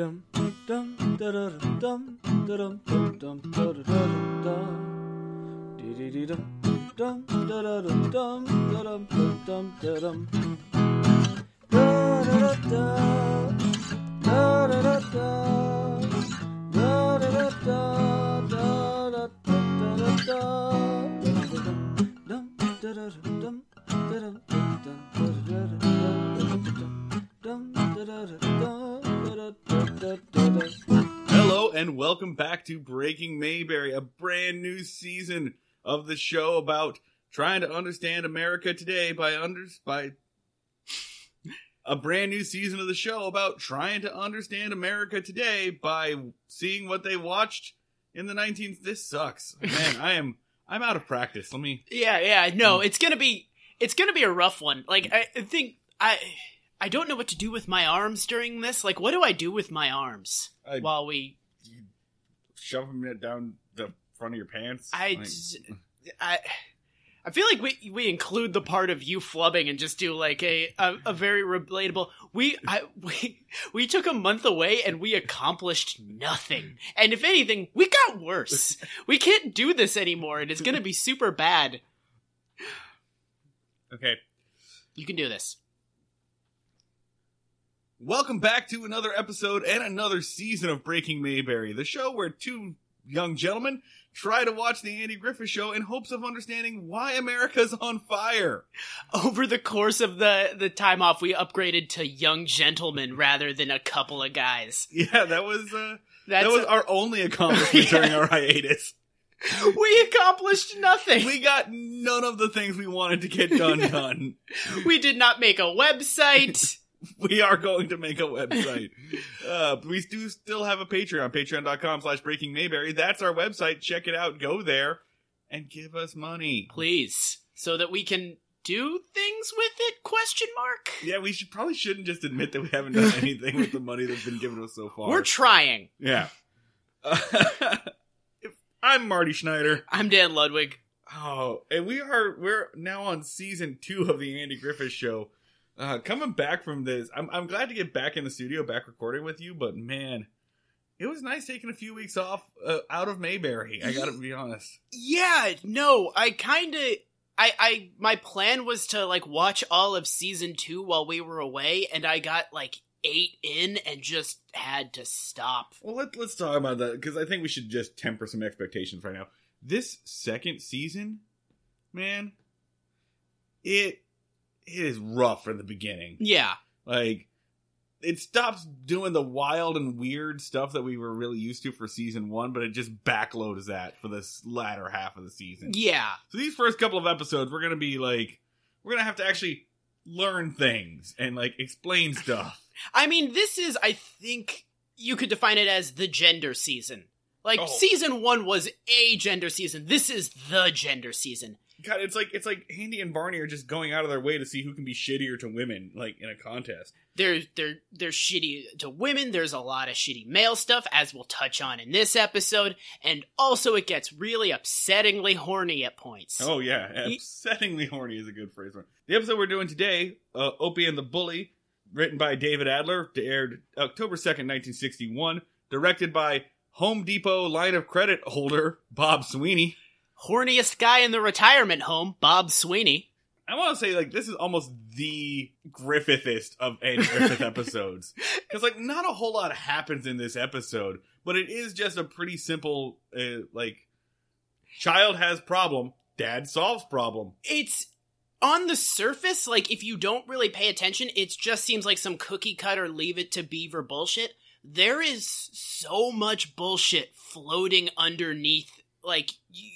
Dum, dum, dum, dum, welcome back to Breaking Mayberry, a brand new season of the show about trying to understand America today by under by a brand new season of the show about trying to understand America today by seeing what they watched in the 19th. This sucks, man. I am I'm out of practice. Let me. Yeah, yeah, no, Mm. it's gonna be it's gonna be a rough one. Like I I think I I don't know what to do with my arms during this. Like, what do I do with my arms I while we? Shove them down the front of your pants. I Like- I I feel like we we include the part of you flubbing and just do like a a, a very relatable. We I we we took a month away and we accomplished nothing. And if anything, we got worse. we can't do this anymore, and it's gonna be super bad. okay. You can do this. Welcome back to another episode and another season of Breaking Mayberry, the show where two young gentlemen try to watch the Andy Griffith Show in hopes of understanding why America's on fire. over the course of the the time off we upgraded to young gentlemen rather than a couple of guys Yeah, that was uh, that was our only accomplishment Yeah. during our hiatus. we accomplished nothing We got none of the things we wanted to get done done. We did not make a website we are going to make a website. Uh, we do still have a Patreon, patreon.com slash breaking Mayberry. That's our website. Check it out. Go there and give us money. please so that we can do things with it question mark Yeah, we should probably shouldn't just admit that we haven't done anything with the money that's been given us so far. we're trying yeah. I'm Marty Schneider. i'm dan ludwig Oh, and we are we're now on season two of the Andy Griffith Show. Uh, coming back from this, I'm I'm glad to get back in the studio, back recording with you. But man, it was nice taking a few weeks off uh, out of Mayberry. I gotta be honest. yeah no i kind of I, I my plan was to like watch all of season two while we were away and i got like eight in and just had to stop Well, let, let's talk about that because I think we should just temper some expectations right now. This second season, man, it it is rough in the beginning. yeah Like it stops doing the wild and weird stuff that we were really used to for season one, but it just backloads that for this latter half of the season. yeah So these first couple of episodes, we're gonna be like, we're gonna have to actually learn things and like explain stuff. I mean, this is, I think, you could define it as the gender season. Like, Oh. season one was a gender season. This is the gender season. God, it's like it's like Andy and Barney are just going out of their way to see who can be shittier to women, like in a contest. They're, they're, they're shitty to women. There's a lot of shitty male stuff, as we'll touch on in this episode. And also, it gets really upsettingly horny at points. Oh yeah, upsettingly horny is a good phrase. The episode we're doing today, uh, Opie and the Bully, written by David Adler, aired October second, nineteen sixty one, directed by Home Depot line of credit holder Bob Sweeney. Horniest guy in the retirement home, Bob Sweeney. I want to say like this is almost the Griffithist of Andy Griffith episodes because like not a whole lot happens in this episode, but it is just a pretty simple uh, like child has problem, dad solves problem. it's on the surface, like if you don't really pay attention, it just seems like some cookie cutter leave it to beaver bullshit. There is so much bullshit floating underneath like you,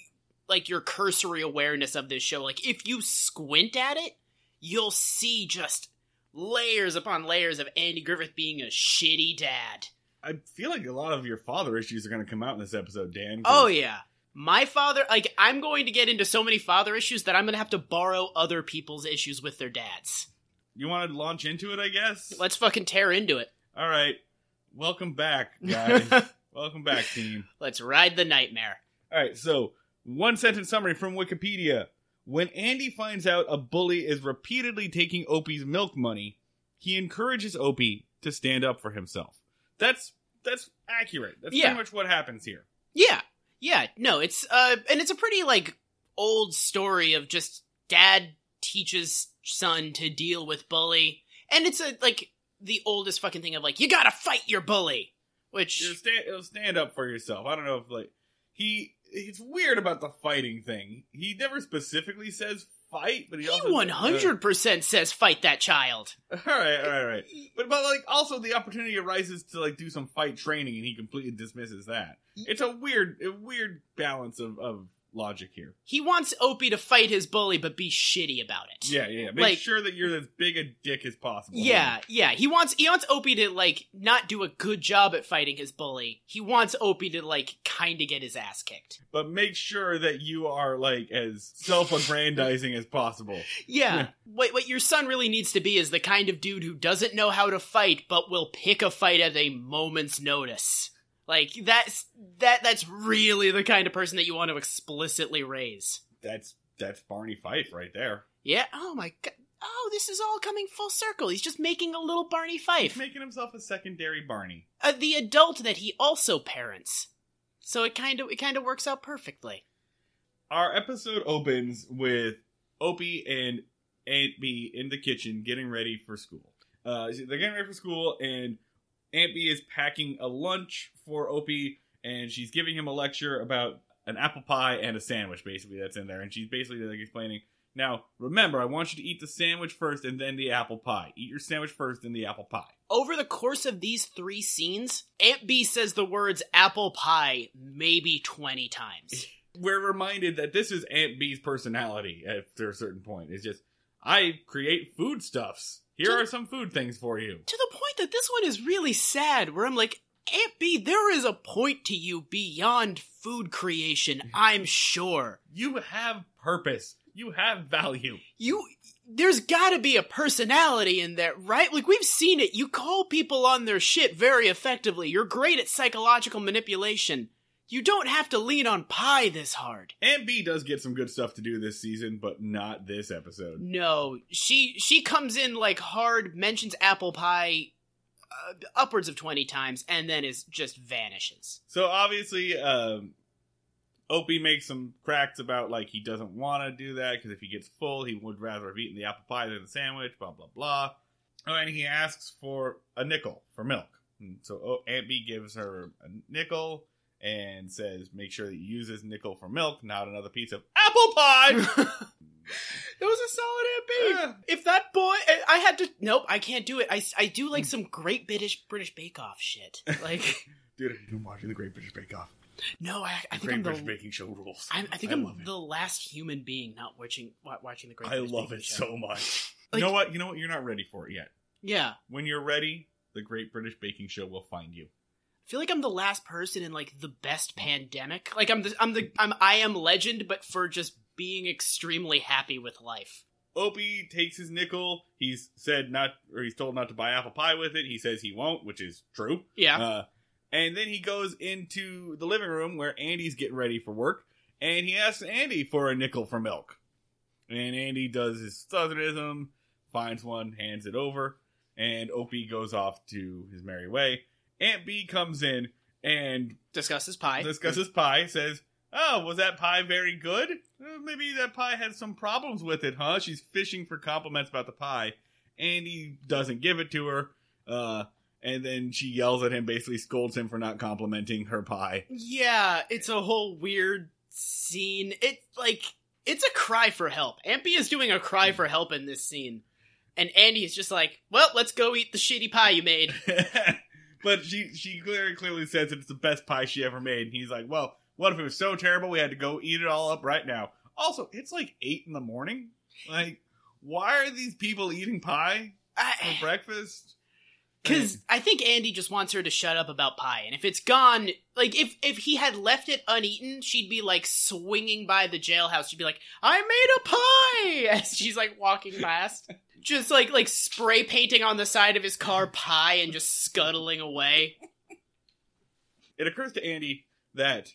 like your cursory awareness of this show. Like if you squint at it, you'll see just layers upon layers of Andy Griffith being a shitty dad. I feel like a lot of your father issues are going to come out in this episode, Dan. Oh yeah. My father like I'm going to get into so many father issues that I'm going to have to borrow other people's issues with their dads. You want to launch into it, I guess? Let's fucking tear into it. All right. Welcome back, guys. Welcome back, team. Let's ride the nightmare. All right, so one sentence summary from Wikipedia. When Andy finds out a bully is repeatedly taking Opie's milk money, he encourages Opie to stand up for himself. That's that's accurate. That's Yeah. pretty much what happens here. Yeah. Yeah. No, it's uh and it's a pretty like old story of just dad teaches son to deal with bully. And it's a like the oldest fucking thing of like you got to fight your bully, which You'll stand, stand up for yourself. I don't know if like he. It's weird about the fighting thing. He never specifically says fight, but he, he also 100% uh, says fight that child. all right, all right, all right. But but like also the opportunity arises to like do some fight training, and he completely dismisses that. It's a weird, a weird balance of of logic here. He wants Opie to fight his bully but be shitty about it. Yeah, yeah. Make Like- sure that you're as big a dick as possible. Yeah, yeah. He wants he wants Opie to like not do a good job at fighting his bully. He wants Opie to like kind of get his ass kicked. but make sure that you are like as self-aggrandizing as possible. Yeah. Yeah. What what your son really needs to be is the kind of dude who doesn't know how to fight but will pick a fight at a moment's notice. Like that's that that's really the kind of person that you want to explicitly raise. That's that's Barney Fife right there. Yeah. Oh my god. Oh, this is all coming full circle. He's just making a little Barney Fife. He's making himself a secondary Barney. Uh, the adult that he also parents. So it kind of it kind of works out perfectly. Our episode opens with Opie and Aunt Bee in the kitchen getting ready for school. Uh, they're getting ready for school, and Aunt Bee is packing a lunch for Opie, and she's giving him a lecture about an apple pie and a sandwich, basically, that's in there. And she's basically like explaining, now, remember, I want you to eat the sandwich first and then the apple pie. Eat your sandwich first, then the apple pie. Over the course of these three scenes, Aunt Bee says the words apple pie maybe 20 times. we're reminded that this is Aunt Bee's personality after a certain point. It's just, I create foodstuffs. Here To- are some food things for you. to the point that this one is really sad, where I'm like, Aunt Bee, there is a point to you beyond food creation, I'm sure. You have purpose. You have value. You. There's gotta be a personality in there, right? Like, we've seen it. You call people on their shit very effectively. You're great at psychological manipulation. You don't have to lean on pie this hard. Aunt Bee does get some good stuff to do this season, but not this episode. No, she she comes in like hard, mentions apple pie uh, upwards of 20 times, and then is just vanishes. So obviously, um, Opie makes some cracks about like he doesn't want to do that because if he gets full, he would rather have eaten the apple pie than the sandwich. Blah blah blah. Oh, and he asks for a nickel for milk. And so oh, Aunt Bee gives her a nickel and says, "Make sure that you use this nickel for milk, not another piece of apple pie." It was a solid B. Yeah. If that boy, I- I had to. Nope, I can't do it. I, I do like some great British British Bake Off shit. Like, Dude, I've you been watching the Great British Bake Off? no, I, I think Great I'm British the. Baking Show rules. I'm, I think I I'm it. the last human being not watching wa- watching the Great. I British love Baking it Show. so much. Like- you know what? You know what? You're not ready for it yet. Yeah, When you're ready, the Great British Baking Show will find you. I feel like I'm the last person in like the best pandemic. Like I'm the I'm the I'm I am legend, but for just being extremely happy with life. Opie takes his nickel. He's said not, or he's told not to buy apple pie with it. He says he won't, which is true. Yeah. Uh, and then he goes into the living room where Andy's getting ready for work, and he asks Andy for a nickel for milk. And Andy does his southernism, finds one, hands it over, and Opie goes off to his merry way. Aunt Bee comes in and Discusses pie. discusses pie, says, Oh, was that pie very good? Uh, maybe that pie had some problems with it, huh? She's fishing for compliments about the pie. Andy doesn't give it to her. Uh, and then she yells at him, basically scolds him for not complimenting her pie. Yeah, it's a whole weird scene. It like it's a cry for help. Bee is doing a cry for help in this scene. And Andy is just like, Well, let's go eat the shitty pie you made. but she she very clearly says that it's the best pie she ever made. And he's like, Well, what if it was so terrible we had to go eat it all up right now? Also, it's like eight in the morning. Like, why are these people eating pie for I, breakfast? Cause I think Andy just wants her to shut up about pie. And if it's gone like if if he had left it uneaten, she'd be like swinging by the jailhouse. She'd be like, I made a pie as she's like walking past. Just like like spray painting on the side of his car pie and just scuttling away. It occurs to Andy that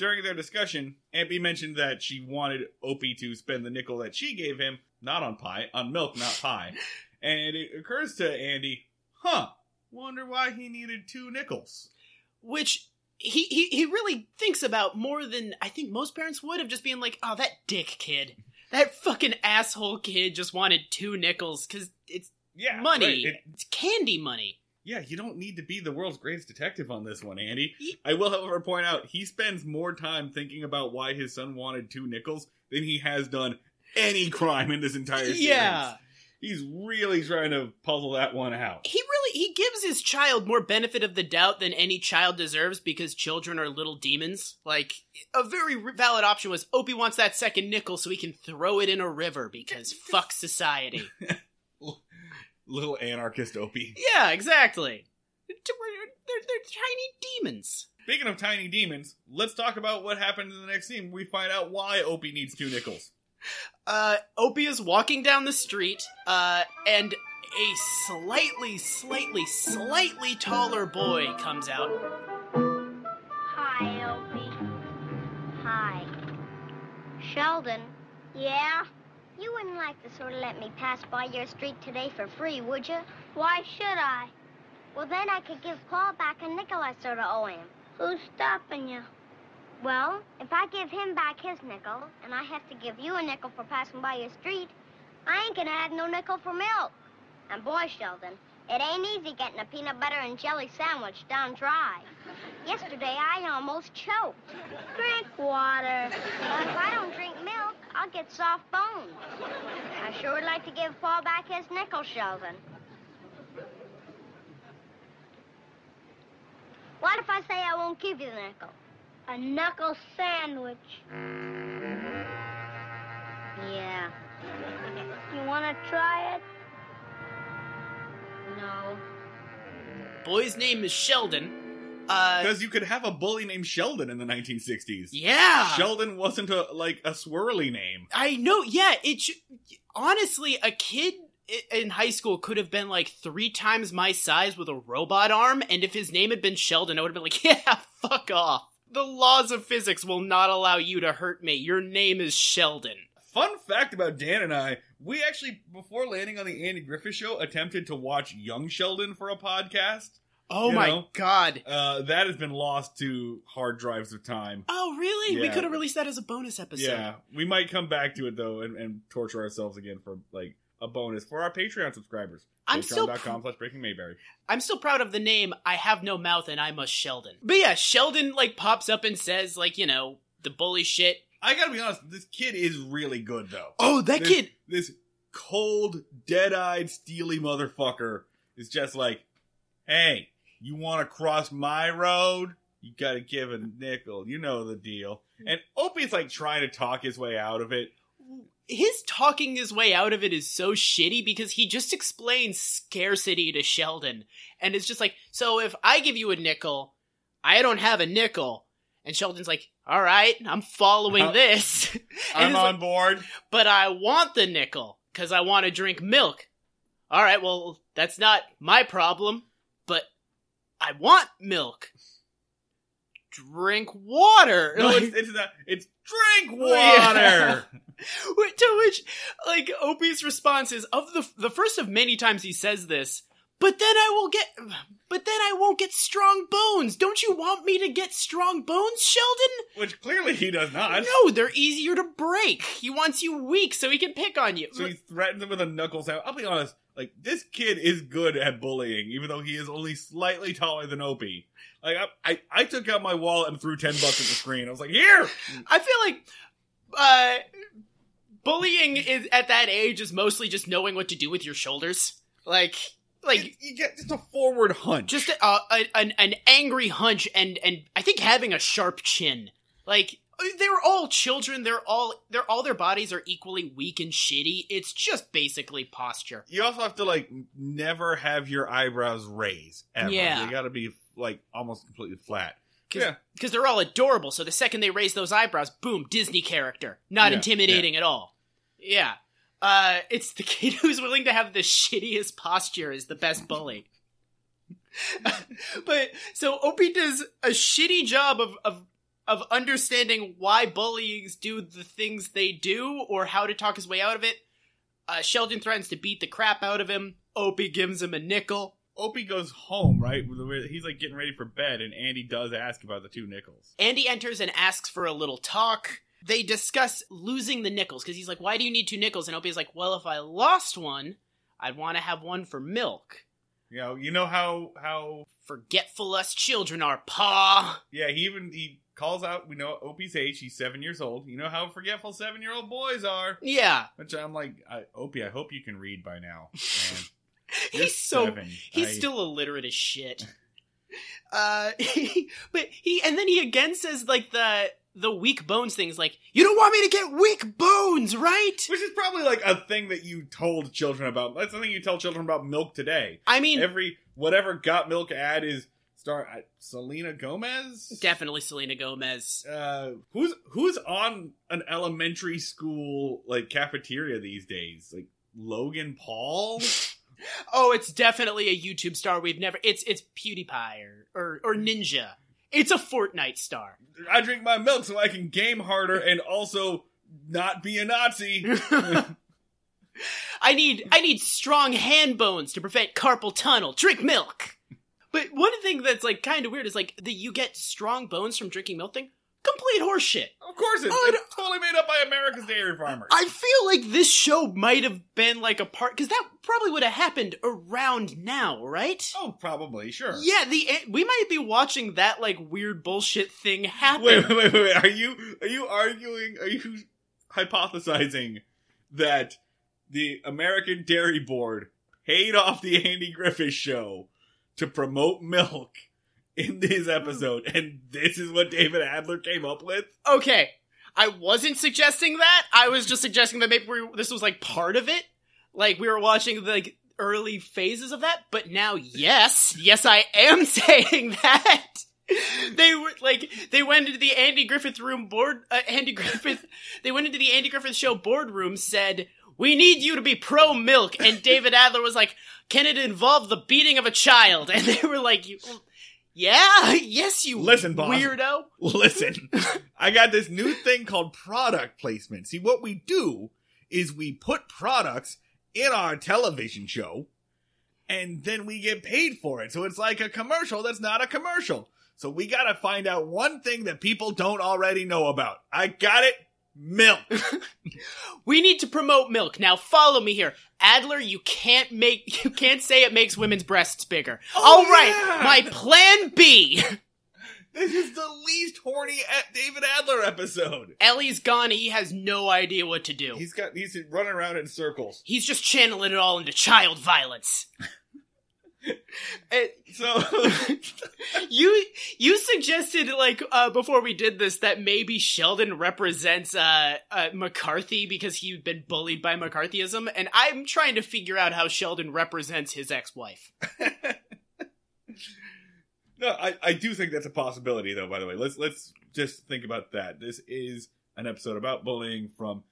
during their discussion, Bee mentioned that she wanted Opie to spend the nickel that she gave him not on pie, on milk, not pie. and it occurs to Andy, huh, wonder why he needed two nickels. which he, he he really thinks about more than I think most parents would of just being like, oh, that dick kid, that fucking asshole kid just wanted two nickels because it's Yeah, money, right. It- it's candy money. Yeah, you don't need to be the world's greatest detective on this one, Andy. I will, however, point out he spends more time thinking about why his son wanted two nickels than he has done any crime in this entire series. Yeah, He's really trying to puzzle that one out. he really he gives his child more benefit of the doubt than any child deserves because children are little demons. Like a very valid option was Opie wants that second nickel so he can throw it in a river because fuck society. Little anarchist Opie. yeah, exactly. They're, they're, they're tiny demons. Speaking of tiny demons, let's talk about what happens in the next scene. We find out why Opie needs two nickels. uh, Opie is walking down the street, uh, and a slightly, slightly, slightly taller boy comes out. Hi, Opie. Hi. Sheldon. Yeah? You wouldn't like to sort of let me pass by your street today for free, would you? Why should I? Well, then I could give Paul back a nickel I sort of owe him. Who's stopping you? Well, if I give him back his nickel, and I have to give you a nickel for passing by your street, I ain't gonna have no nickel for milk. And boy, Sheldon, it ain't easy getting a peanut butter and jelly sandwich down dry. Yesterday, I almost choked. Drink water. But if I don't drink milk, I'll get soft bones. I sure would like to give Paul back his nickel, Sheldon. What if I say I won't give you the nickel? A knuckle sandwich. Yeah. You want to try it? No. Boy's name is Sheldon. Uh, Because you could have a bully named Sheldon in the 1960s. yeah. Sheldon wasn't a like a swirly name. I know, yeah, it sh- honestly, a kid in high school could have been like three times my size with a robot arm, and if his name had been Sheldon, I would have been like, yeah, fuck off. The laws of physics will not allow you to hurt me. Your name is Sheldon. Fun fact about Dan and I, we actually before landing on the Andy Griffith show attempted to watch Young Sheldon for a podcast. Oh You my know? god. Uh, that has been lost to hard drives of time. Oh, really? We could have released that as a bonus episode. Yeah, we might come back to it though and, and torture ourselves again for like a bonus for our Patreon subscribers. I'm Patreon.com slash Breaking Mayberry. I'm still proud of the name. I have no mouth and I'm a Sheldon. But yeah, Sheldon like pops up and says like, you know, the bully shit. I gotta be honest, this kid is really good though. Oh, that This- kid. This cold, dead-eyed, steely motherfucker is just like, hey, you want to cross my road? You gotta give a nickel. You know the deal. And Opie's like trying to talk his way out of it. his talking his way out of it is so shitty because he just explains scarcity to Sheldon. And it's just like, so if I give you a nickel, I don't have a nickel. And Sheldon's like, all right, I'm following Uh, this. I'm on like, board. but I want the nickel because I want to drink milk. All right, well, that's not my problem, but I want milk. Drink water. No, Like- it's, it's not. It's drink water. Wh- to which, like, Opie's response is of the the first of many times he says this. But then I will get, but then I won't get strong bones. Don't you want me to get strong bones, Sheldon? Which clearly he does not. No, they're easier to break. He wants you weak so he can pick on you. So he threatens him with a knuckles out. I'll be honest, like this kid is good at bullying, even though he is only slightly taller than Opie. Like I, I, I took out my wallet and threw ten bucks at the screen. I was like, here. I feel like, uh, bullying is at that age is mostly just knowing what to do with your shoulders. Like, like You, you get just a forward hunch. just a, a, an an angry hunch and and I think having a sharp chin. Like they're all children. They're all they're all their bodies are equally weak and shitty. It's just basically posture. you also have to like never have your eyebrows raised. Ever. Yeah. they got to be like almost completely flat. Cause, Yeah. because they're all adorable. So the second they raise those eyebrows, boom, Disney character, not Yeah, intimidating at all. Yeah, uh, it's the kid who's willing to have the shittiest posture is the best bully. but so Opie does a shitty job of of of understanding why bullies do the things they do or how to talk his way out of it. Uh, Sheldon threatens to beat the crap out of him. Opie gives him a nickel. Opie goes home, right? He's like getting ready for bed, and Andy does ask about the two nickels. Andy enters and asks for a little talk. They discuss losing the nickels because he's like, "Why do you need two nickels?" And Opie's like, "Well, if I lost one, I'd want to have one for milk." You know, you know how how Forgetful us children are, Pa. yeah he even he calls out. We know Opie's age. He's seven years old. You know how forgetful seven year old boys are. Yeah, Which I'm like, I, Opie, I hope you can read by now. He's so seven. He's I- still illiterate as shit. Uh, but he and then he again says like the the weak bones things. Like you don't want me to get weak bones, right? Which is probably like a thing that you told children about. That's the thing you tell children about milk today. I mean, Every whatever got milk ad is star uh, Selena Gomez. definitely Selena Gomez. Uh, who's who's on an elementary school like cafeteria these days? Like Logan Paul. Oh, it's definitely a YouTube star we've never. It's it's PewDiePie or or, or Ninja. It's a Fortnite star. I drink my milk so I can game harder and also not be a Nazi. I need I need strong hand bones to prevent carpal tunnel. Drink milk. But one thing that's like kind of weird is like that you get strong bones from drinking milk thing. Complete horseshit. Of course, it's, Oh, it's totally made up by America's dairy farmers. I feel like this show might have been like a part because that probably would have happened around now, right? oh, probably, sure. Yeah, the we might be watching that like weird bullshit thing happen. Wait, wait, wait, wait. Are you are you arguing? Are you hypothesizing that the American Dairy Board paid off the Andy Griffith Show to promote milk in this episode, and this is what David Adler came up with? Okay, I wasn't suggesting that. I was just suggesting that maybe we, this was like part of it. Like we were watching the like, early phases of that. But now, yes, yes, I am saying that. They were like they went into the Andy Griffith room board. Uh, Andy Griffith. They went into the Andy Griffith show boardroom. Said we need you to be pro milk. And David Adler was like, "Can it involve the beating of a child?" And they were like, "You." Yeah, yes, you Listen, boss. weirdo. Listen, I got this new thing called product placement. See, what we do is we put products in our television show and then we get paid for it. So it's like a commercial that's not a commercial. So we got to find out one thing that people don't already know about. I got it. Milk. We need to promote milk. Now follow me here. Adler, you can't make you can't say it makes women's breasts bigger. Oh, All right, yeah. my plan B. This is the least horny David Adler episode. Ellie's gone, he has no idea what to do. He's got he's running around in circles. He's just channeling it all into child violence. So you you suggested like uh, before we did this that maybe Sheldon represents uh, uh, McCarthy because he'd been bullied by McCarthyism, and I'm trying to figure out how Sheldon represents his ex-wife. No, I, I do think that's a possibility though, by the way. Let's let's just think about that. This is an episode about bullying from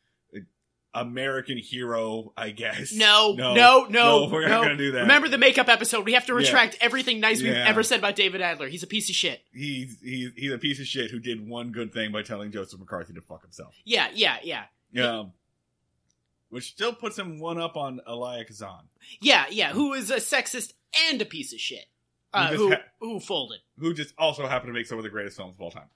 American hero, I guess. No, no, no, no, we're no. not gonna do that. Remember the makeup episode? We have to Yeah. retract everything nice we've Yeah. ever said about David Adler. He's a piece of shit. he's he's he's a piece of shit who did one good thing by telling Joseph McCarthy to fuck himself. Yeah, yeah, yeah, Um, which still puts him one up on Elia Kazan, yeah, yeah. Who is a sexist and a piece of shit? Uh, just who ha- who folded? who just also happened to make some of the greatest films of all time.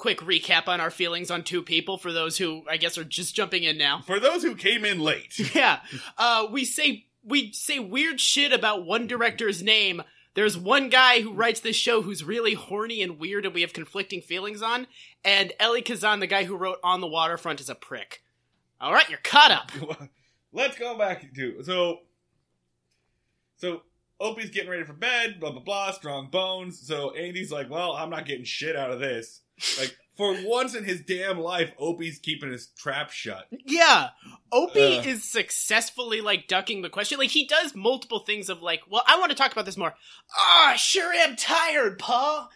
Quick recap on our feelings on two people for those who I guess are just jumping in now. For those who came in late, Yeah, uh, we say we say weird shit about one director's name. There's one guy who writes this show who's really horny and weird, and we have conflicting feelings on. And Elia Kazan, the guy who wrote On the Waterfront, is a prick. All right, you're caught up. let's go back to so so Opie's getting ready for bed, blah blah blah, strong bones. So Andy's like, Well, I'm not getting shit out of this. Like for once in his damn life, Opie's keeping his trap shut. Yeah, Opie Uh. is successfully like ducking the question. Like he does multiple things of like, well, I want to talk about this more. Oh, I sure am tired, Paul.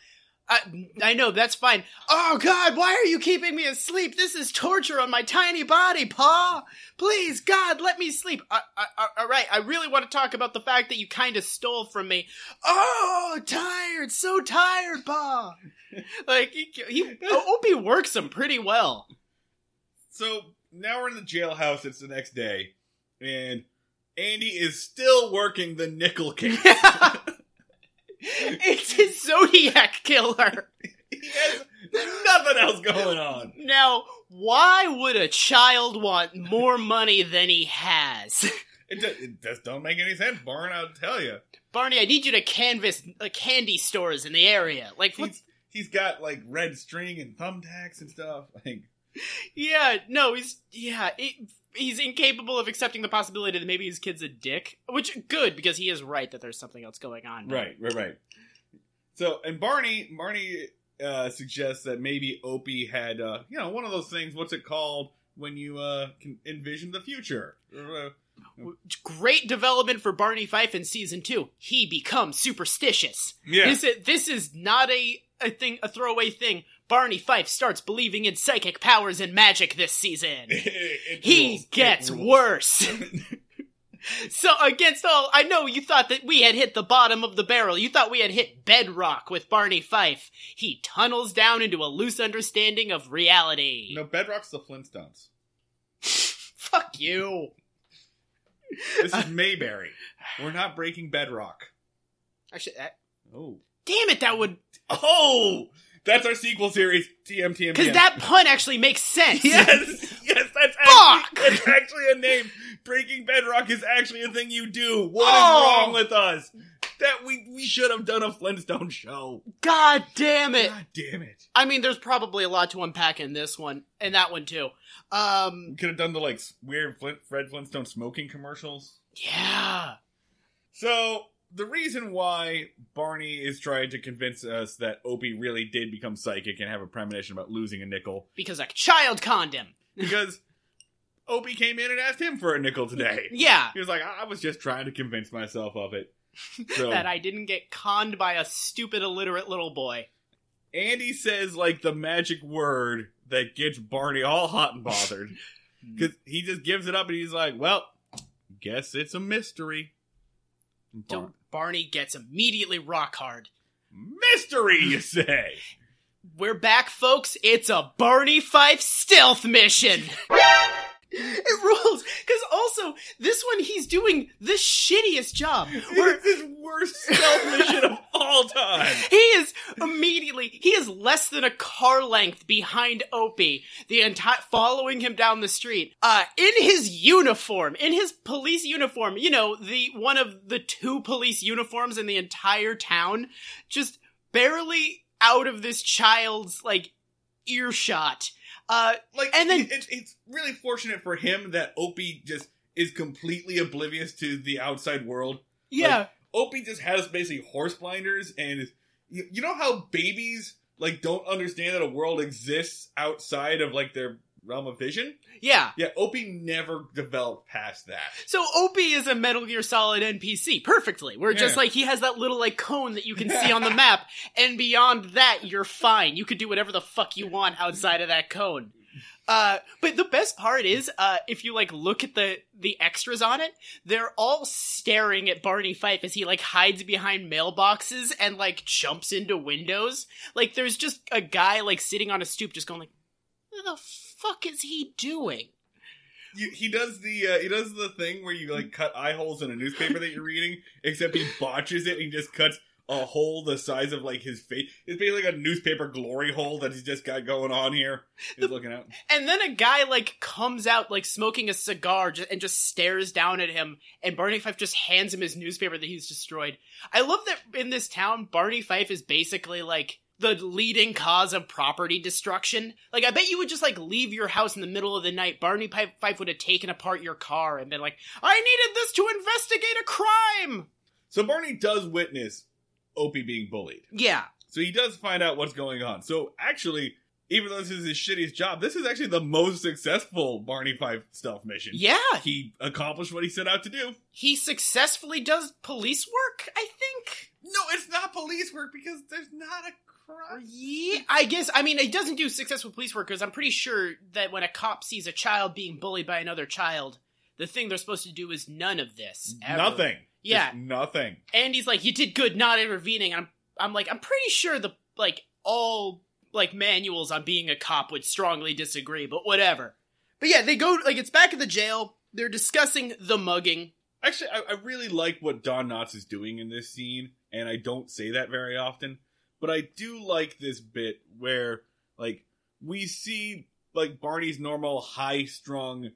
I, I know that's fine. Oh God, why are you keeping me asleep? This is torture on my tiny body, Pa. Please, God, let me sleep. I, I, all right, I really want to talk about the fact that you kind of stole from me. Oh, tired, so tired, Pa. like he, he, Opie works him pretty well. So now we're in the jailhouse. It's the next day, and Andy is still working the nickel case. it's his Zodiac killer. He has nothing else going on. Now, why would a child want more money than he has? It, do- it just don't make any sense, Barn. I'll tell you. Barney, I need you to canvass uh, candy stores in the area. Like, what? He's, he's got like red string and thumbtacks and stuff. Like, Yeah, no, he's yeah, he, he's incapable of accepting the possibility that maybe his kid's a dick. Which good because he is right that there's something else going on. right, right, right. So, and Barney, Barney uh, suggests that maybe Opie had, uh, you know, one of those things. What's it called when you uh, can envision the future? Great development for Barney Fife in season two. He becomes superstitious. yeah, This is, this is not a a thing a throwaway thing. Barney Fife starts believing in psychic powers and magic this season. He rules. Gets worse. so against all, I know you thought that we had hit the bottom of the barrel. You thought we had hit bedrock with Barney Fife. He tunnels down into a loose understanding of reality. No, Bedrock's the Flintstones. Fuck you. This is Mayberry. We're not breaking Bedrock. Actually, that, Oh, damn it, that would oh, that's our sequel series. TM TM. because that pun actually makes sense. Yes, yes, that's actually, that's actually a name. Breaking Bedrock is actually a thing you do. What is Oh! wrong with us? That we we should have done a Flintstone show. God damn it. God damn it! I mean, there's probably a lot to unpack in this one and that one too. Um, We could have done the like weird Flint, Fred Flintstone smoking commercials. yeah. So the reason why Barney is trying to convince us that Opie really did become psychic and have a premonition about losing a nickel Because a child conned him. because Opie came in and asked him for a nickel today. Yeah. He was like, I was just trying to convince myself of it. So That I didn't get conned by a stupid illiterate little boy. Andy says like the magic word that gets Barney all hot and bothered because he just gives it up and he's like, "Well, guess it's a mystery." Bar- Barney gets immediately rock hard. mystery, you say? We're back, folks. It's a Barney Fife stealth mission. it rules. Because also, this one, he's doing the shittiest job. Where It's his worst stealth mission of all time. he is immediately, he is less than a car length behind Opie, the entire, following him down the street, uh, in his uniform, in his police uniform, you know, the, one of the two police uniforms in the entire town, just barely out of this child's, like, earshot. Uh, Like, And then- it's it's really fortunate for him that Opie just is completely oblivious to the outside world. yeah. Opie just has basically horse blinders, and is, you, you know how babies like don't understand that a world exists outside of like their realm of vision. yeah. Yeah, Opie never developed past that. So Opie is a Metal Gear Solid NPC perfectly. Where just like he has that little like cone that you can see on the map, and beyond that, you're fine. You could do whatever the fuck you want outside of that cone. Uh, but the best part is, uh, if you like look at the the extras on it, they're all staring at Barney Fife as he like hides behind mailboxes and like jumps into windows. Like there's just a guy like sitting on a stoop, just going like, the fuck is he doing?" You, he does the uh, he does the thing where you like cut eye holes in a newspaper that you're reading, except he botches it and he just cuts a hole the size of like his face. It's basically like a newspaper glory hole that he's just got going on here. He's looking out. And then a guy like comes out like smoking a cigar ju- and just stares down at him, and Barney Fife just hands him his newspaper that he's destroyed. I love that in this town, Barney Fife is basically like the leading cause of property destruction. Like, I bet you would just like leave your house in the middle of the night. Barney Fife, would have taken apart your car and been like, "I needed this to investigate a crime." So Barney does witness Opie being bullied. Yeah, So he does find out what's going on. So actually, even though this is his shittiest job, this is actually the most successful Barney Fife stealth mission. yeah. He accomplished what he set out to do. He successfully does police work. I think. No, it's not police work because there's not a crime. Yeah, I guess. I mean, it doesn't do successful police work because I'm pretty sure that when a cop sees a child being bullied by another child, the thing they're supposed to do is none of this. ever. Nothing. Yeah. Just nothing. he's like, "You did good not intervening." And I'm, I'm like, I'm pretty sure the like all like manuals on being a cop would strongly disagree, but whatever. But yeah, they go like it's back at the jail. They're discussing the mugging. Actually, I, I really like what Don Knotts is doing in this scene, and I don't say that very often. But I do like this bit where like we see like Barney's normal high strung,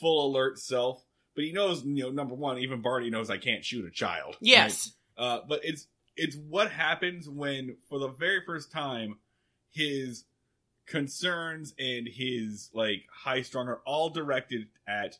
full alert self, but he knows you know number one, even Barney knows I can't shoot a child. Yes. right? Uh, but it's it's what happens when for the very first time his concerns and his like high strung are all directed at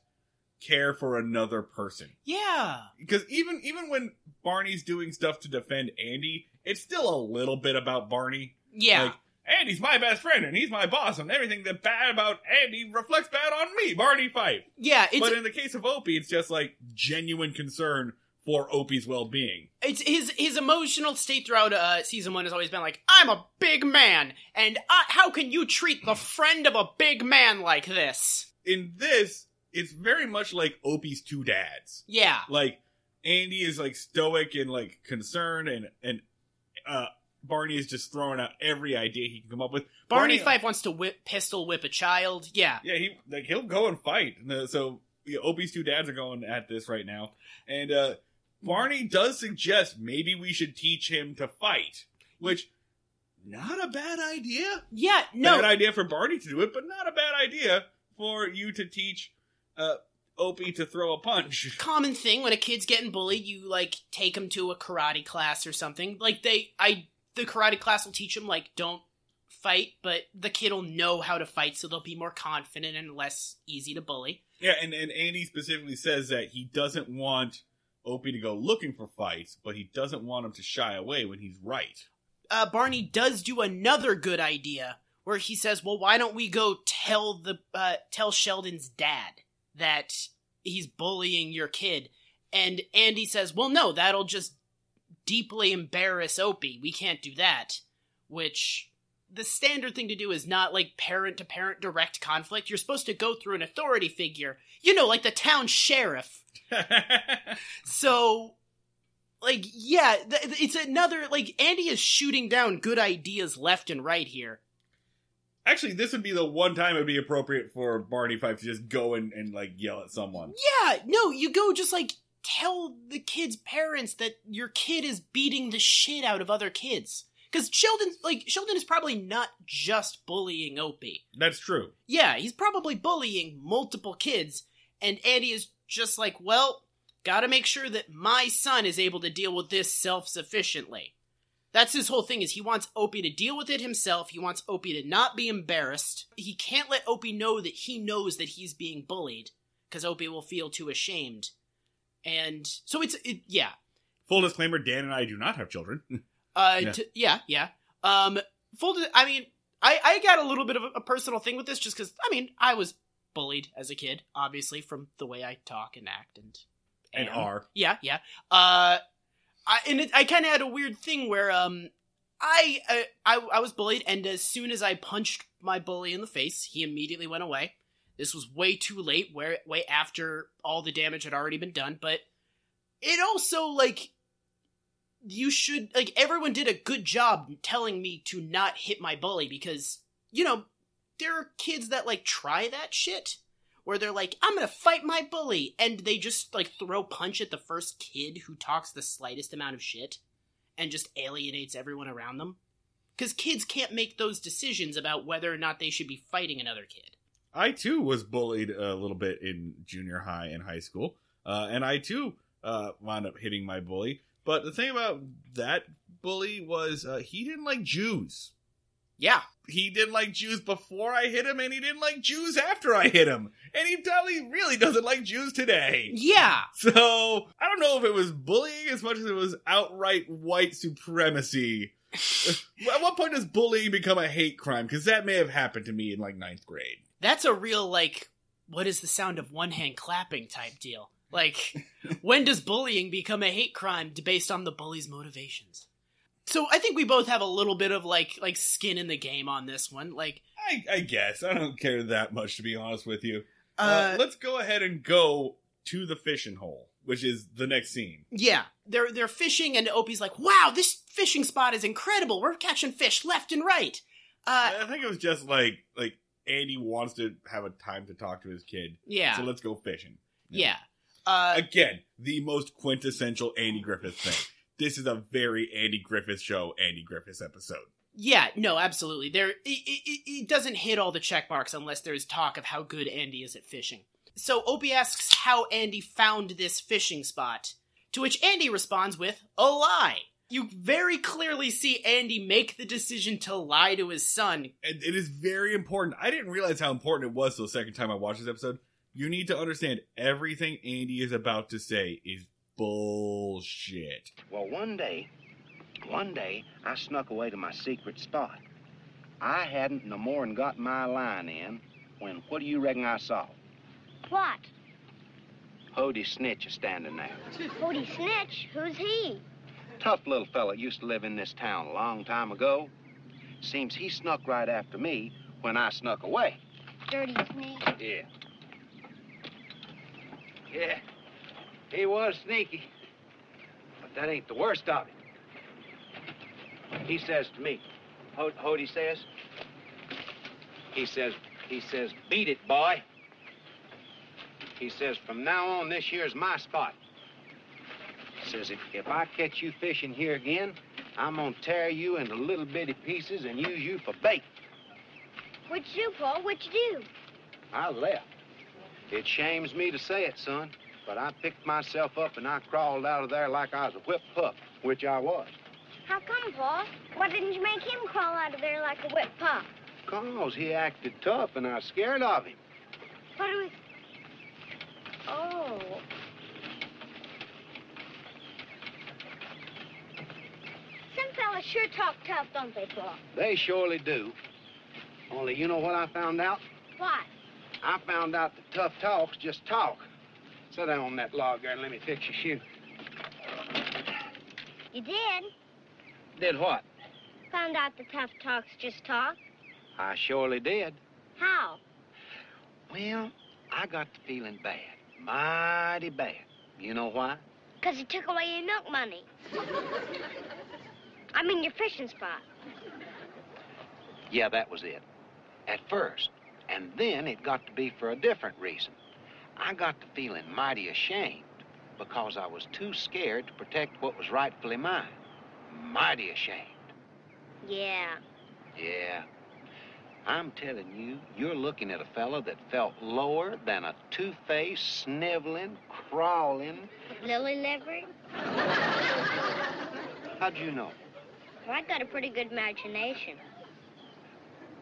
care for another person Yeah. because even even when Barney's doing stuff to defend Andy, it's still a little bit about Barney. Yeah. Like Andy's my best friend and he's my boss, and everything that bad about Andy reflects bad on me, Barney Fife. yeah, it's but in the case of Opie, it's just like genuine concern for Opie's well being. it's his his emotional state throughout uh, season one has always been like, I'm a big man, and I, how can you treat the friend of a big man like this? In this, it's very much like Opie's two dads. Yeah. Like Andy is like stoic and like concerned, and and uh, Barney is just throwing out every idea he can come up with. Barney Fife wants to whip pistol whip a child. Yeah. Yeah, he like he'll go and fight. Uh, So you know, Opie's two dads are going at this right now, and uh, Barney does suggest maybe we should teach him to fight, which not a bad idea. Yeah. No. Bad idea for Barney to do it, but not a bad idea for you to teach uh, Opie to throw a punch. common thing when a kid's getting bullied you like take him to a karate class or something like they i the karate class will teach him like don't fight but the kid will know how to fight so they'll be more confident and less easy to bully Yeah, and, and Andy specifically says that he doesn't want Opie to go looking for fights, but he doesn't want him to shy away when he's right. uh, barney does do another good idea where he says well why don't we go tell the uh, tell sheldon's dad that he's bullying your kid. And andy says well no that'll just deeply embarrass opie. We can't do that. Which the standard thing to do is not like parent to parent direct conflict. You're supposed to go through an authority figure. You know like the town sheriff. So like yeah th- it's another like andy is shooting down good ideas left and right here Actually, this would be the one time it would be appropriate for Barney Fife to just go and, and like yell at someone. yeah no you go just like tell the kid's parents that your kid is beating the shit out of other kids because sheldon like sheldon is probably not just bullying opie That's true. yeah he's probably bullying multiple kids and andy is just like well gotta make sure that my son is able to deal with this self-sufficiently that's his whole thing is he wants opie to deal with it himself he wants opie to not be embarrassed he can't let opie know that he knows that he's being bullied because opie will feel too ashamed and so it's it, yeah Full disclaimer: Dan and I do not have children. uh, Yeah. yeah, yeah, yeah. Um, full. Di- I mean, I I got a little bit of a, a personal thing with this, just because I mean, I was bullied as a kid, obviously from the way I talk and act and and am. are Yeah, yeah. Uh, I and it, I kind of had a weird thing where um, I, uh, I I was bullied, and as soon as I punched my bully in the face, he immediately went away. This was way too late, where way after all the damage had already been done, but it also like you should like everyone did a good job telling me to not hit my bully because you know there are kids that like try that shit where they're like i'm gonna fight my bully and they just like throw punch at the first kid who talks the slightest amount of shit and just alienates everyone around them because kids can't make those decisions about whether or not they should be fighting another kid I too was bullied a little bit in junior high and high school, uh, and I too uh, wound up hitting my bully. But the thing about that bully was uh, he didn't like Jews. yeah He didn't like Jews before I hit him, and he didn't like Jews after I hit him, and he probably really doesn't like Jews today. yeah So I don't know if it was bullying as much as it was outright white supremacy. At what point does bullying become a hate crime? Because that may have happened to me in like ninth grade. that's a real like what is the sound of one hand clapping type deal like when does bullying become a hate crime based on the bully's motivations so i think we both have a little bit of like like skin in the game on this one like I, I guess I don't care that much to be honest with you. Uh, uh, let's go ahead and go to the fishing hole, which is the next scene. yeah they're they're fishing and opie's like wow this fishing spot is incredible we're catching fish left and right uh I think it was just like like Andy wants to have a time to talk to his kid, yeah so let's go fishing. yeah uh Again, the most quintessential Andy Griffith thing. This is a very Andy Griffith show, Andy Griffiths episode. Yeah, no, absolutely. There, it, it, it doesn't hit all the check marks unless there's talk of how good Andy is at fishing. So Opie asks how Andy found this fishing spot, to which Andy responds with a lie. You very clearly see Andy make the decision to lie to his son. And it is very important. I didn't realize how important it was the second time I watched this episode. You need to understand everything Andy is about to say is bullshit. Well, one day, one day, I snuck away to my secret spot. I hadn't no more'n got my line in when what do you reckon I saw? What? Hody Snitch is standing there. Hody Snitch? Who's he? Tough little fella used to live in this town a long time ago. Seems he snuck right after me when I snuck away. Dirty sneak. Yeah. Yeah. He was sneaky. But that ain't the worst of it. He says to me, Ho- Hody says, he says, he says, beat it, boy. He says, from now on, this here's my spot. Says, if, if I catch you fishing here again, I'm gonna tear you into little bitty pieces and use you for bait. What'd you do, Paul? What'd you do? I left. It shames me to say it, son, but I picked myself up and I crawled out of there like I was a whipped pup, which I was. How come, Paul? Why didn't you make him crawl out of there like a whipped pup? Cause he acted tough and I was scared of him. What do we... Oh. Some fellas sure talk tough, don't they, Paul? They surely do. Only you know what I found out? What? I found out that tough talks just talk. Sit down on that log there and let me fix your shoe. You did? Did what? Found out the tough talks just talk? I surely did. How? Well, I got to feeling bad. Mighty bad. You know why? Because he took away your milk money. I mean, your fishing spot. Yeah, that was it. At first. And then it got to be for a different reason. I got to feeling mighty ashamed because I was too scared to protect what was rightfully mine. Mighty ashamed. Yeah. Yeah. I'm telling you, you're looking at a fella that felt lower than a two-faced, sniveling, crawling. Lily livery? How'd you know? Well, I got a pretty good imagination.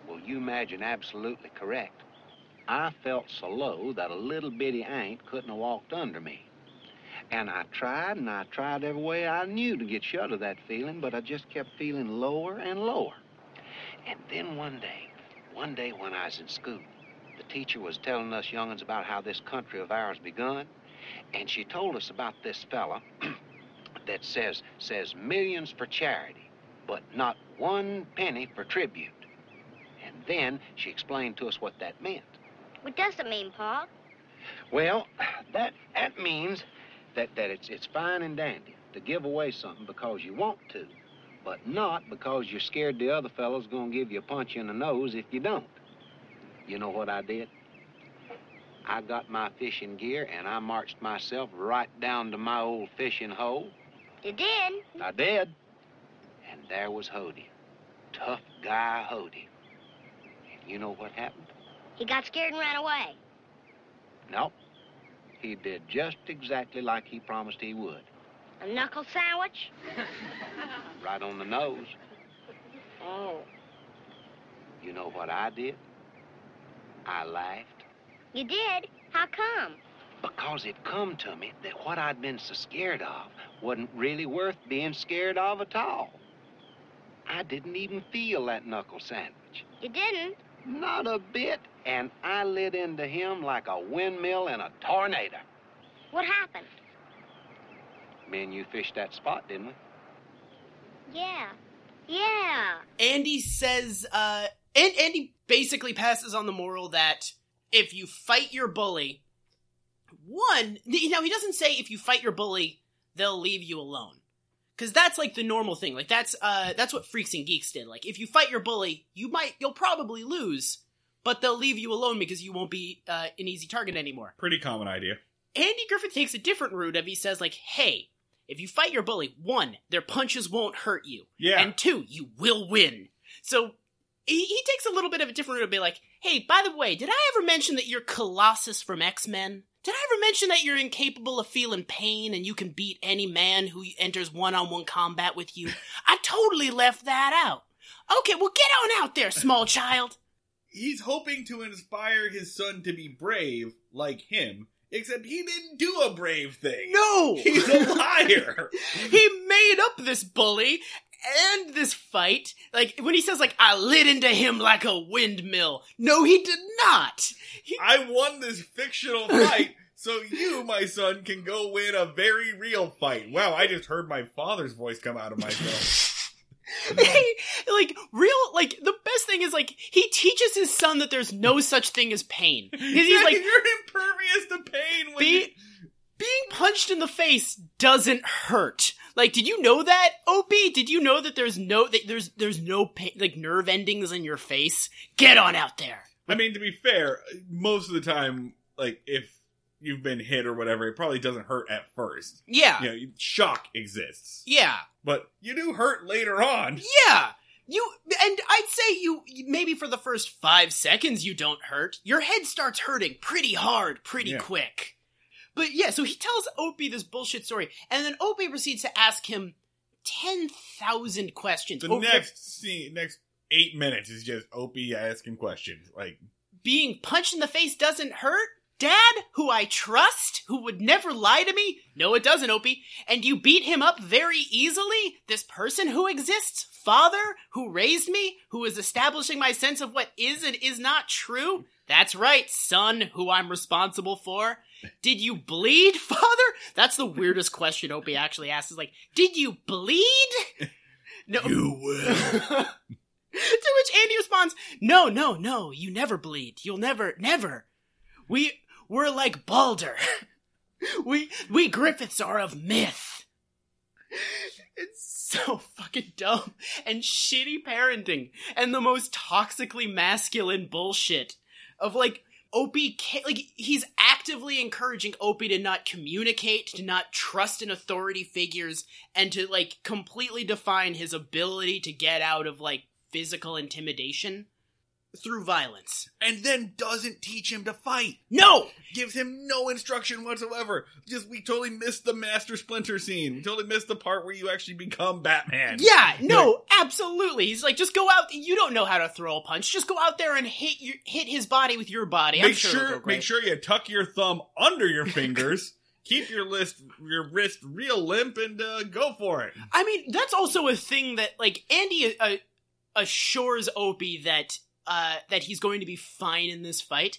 Well, you imagine absolutely correct. I felt so low that a little bitty ant couldn't have walked under me. And I tried and I tried every way I knew to get shut of that feeling, but I just kept feeling lower and lower. And then one day, one day when I was in school, the teacher was telling us young'uns about how this country of ours begun, and she told us about this fella that says says millions for charity, but not one penny for tribute. And then she explained to us what that meant. What does it mean, Paul? Well, that that means that, that it's it's fine and dandy to give away something because you want to, but not because you're scared the other fellow's gonna give you a punch in the nose if you don't. You know what I did? I got my fishing gear and I marched myself right down to my old fishing hole. You did? I did. And there was Hody. Tough guy Hody. And you know what happened? He got scared and ran away. Nope. He did just exactly like he promised he would. A knuckle sandwich? Right on the nose. Oh. You know what I did? I laughed. You did? How come? Because it come to me that what I'd been so scared of wasn't really worth being scared of at all. I didn't even feel that knuckle sandwich. You didn't? Not a bit. And I lit into him like a windmill in a tornado. What happened? Me and you fished that spot, didn't we? Yeah. Yeah. Andy says, uh, and Andy basically passes on the moral that if you fight your bully, one, you know, he doesn't say if you fight your bully, they'll leave you alone. Cause that's like the normal thing. Like that's, uh, that's what Freaks and Geeks did. Like if you fight your bully, you might, you'll probably lose, but they'll leave you alone because you won't be, uh, an easy target anymore. Pretty common idea. Andy Griffith takes a different route of he says like, hey, if you fight your bully, one, their punches won't hurt you, Yeah. and two, you will win. So he, he takes a little bit of a different route to be like, hey, by the way, did I ever mention that you're Colossus from X Men? Did I ever mention that you're incapable of feeling pain and you can beat any man who enters one on one combat with you? I totally left that out. Okay, well, get on out there, small child. He's hoping to inspire his son to be brave like him, except he didn't do a brave thing. No! He's a liar. he made up this bully and this fight. Like, when he says, like, I lit into him like a windmill. No, he did not. He- I won this fictional fight, so you, my son, can go win a very real fight. Wow, I just heard my father's voice come out of my myself. Like real like the best thing is like he teaches his son that there's no such thing as pain. Because he's Yeah, like you're impervious to pain. You- be, being punched in the face doesn't hurt. Like did you know that op did you know that there's no that there's there's no pain like nerve endings in your face? Get on out there. I mean, to be fair, most of the time, like if you've been hit or whatever, it probably doesn't hurt at first. yeah You know, shock exists, yeah but you do hurt later on. Yeah. You and I'd say you maybe for the first 5 seconds you don't hurt. Your head starts hurting pretty hard pretty Yeah. quick. But yeah, so he tells Opie this bullshit story and then Opie proceeds to ask him 10,000 questions. The next scene, next eight minutes is just Opie asking questions. Like, being punched in the face doesn't hurt? Dad, who I trust, who would never lie to me? No, it doesn't, Opie. And you beat him up very easily? This person who exists? Father, who raised me? Who is establishing my sense of what is and is not true? That's right, son, who I'm responsible for. Did you bleed, father? That's the weirdest question Opie actually asks. Is like, did you bleed? No. you will. to which Andy responds, "No, no, no. You never bleed. You'll never, never. We we're like Balder. we we Griffiths are of myth." It's so fucking dumb and shitty parenting and the most toxically masculine bullshit of like Opie like he's actively encouraging Opie to not communicate, to not trust in authority figures, and to like completely define his ability to get out of like physical intimidation through violence. and then doesn't teach him to fight. No! Gives him no instruction whatsoever. Just we totally missed the Master Splinter scene. We totally missed the part where you actually become Batman. Yeah, no, absolutely. He's like, just go out. You don't know how to throw a punch. Just go out there and hit your, hit his body with your body. I'm Make sure, it'll sure, go great. make sure you tuck your thumb under your fingers. keep your list, your wrist real limp, and uh, go for it. I mean, that's also a thing that like Andy uh, assures Opie that uh, that he's going to be fine in this fight.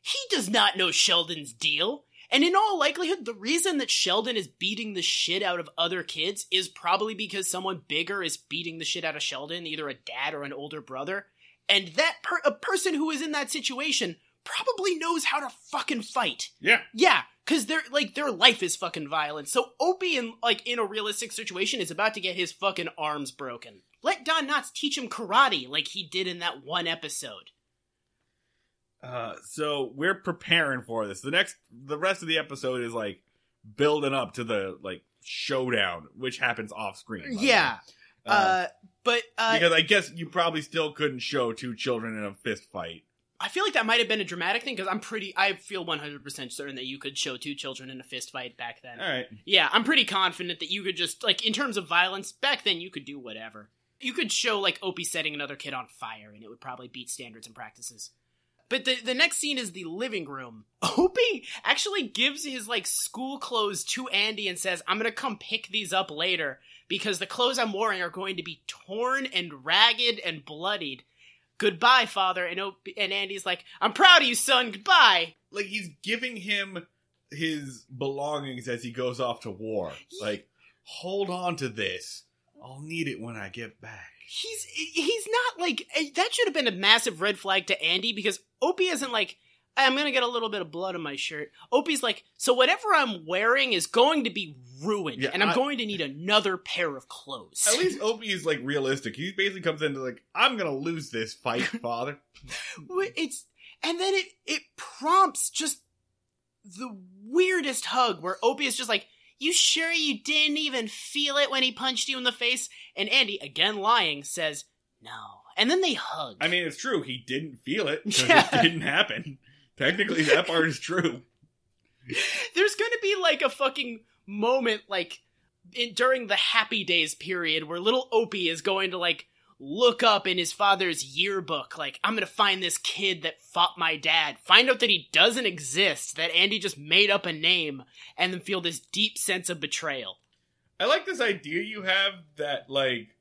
He does not know Sheldon's deal. And in all likelihood, the reason that Sheldon is beating the shit out of other kids is probably because someone bigger is beating the shit out of Sheldon, either a dad or an older brother. And that per- a person who is in that situation probably knows how to fucking fight. Yeah. Yeah, because their like their life is fucking violent. So Opie in like in a realistic situation is about to get his fucking arms broken. Let Don Knotts teach him karate like he did in that one episode. Uh, so we're preparing for this. The next, the rest of the episode is like building up to the like showdown, which happens off screen. by the way. Yeah. Uh, Uh, but uh, because I guess you probably still couldn't show two children in a fist fight. I feel like that might have been a dramatic thing because I'm pretty. I feel 100% certain that you could show two children in a fist fight back then. All right. Yeah, I'm pretty confident that you could just like in terms of violence back then you could do whatever. You could show like Opie setting another kid on fire and it would probably beat standards and practices. But the the next scene is the living room. Opie actually gives his like school clothes to Andy and says, "I'm going to come pick these up later because the clothes I'm wearing are going to be torn and ragged and bloodied." Goodbye, father. And Opie, and Andy's like, "I'm proud of you, son. Goodbye." Like he's giving him his belongings as he goes off to war. Like, hold on to this. I'll need it when I get back. he's he's not like eh, that should have been a massive red flag to Andy because Opie isn't like I'm gonna get a little bit of blood on my shirt. Opie's like, so whatever I'm wearing is going to be ruined, Yeah, and I'm I- going to need another pair of clothes. At least Opie's like realistic. He basically comes into like, I'm gonna lose this fight, father. it's and then it it prompts just the weirdest hug where Opie is just like, You sure you didn't even feel it when he punched you in the face? And Andy, again lying, says, No. And then they hug. I mean, it's true. He didn't feel it because Yeah. it didn't happen. Technically, that part is true. There's gonna be like a fucking moment, like, in, during the Happy Days period, where little Opie is going to, like, look up in his father's yearbook, like, I'm gonna find this kid that fought my dad, find out that he doesn't exist, that Andy just made up a name, and then feel this deep sense of betrayal. I like this idea you have that like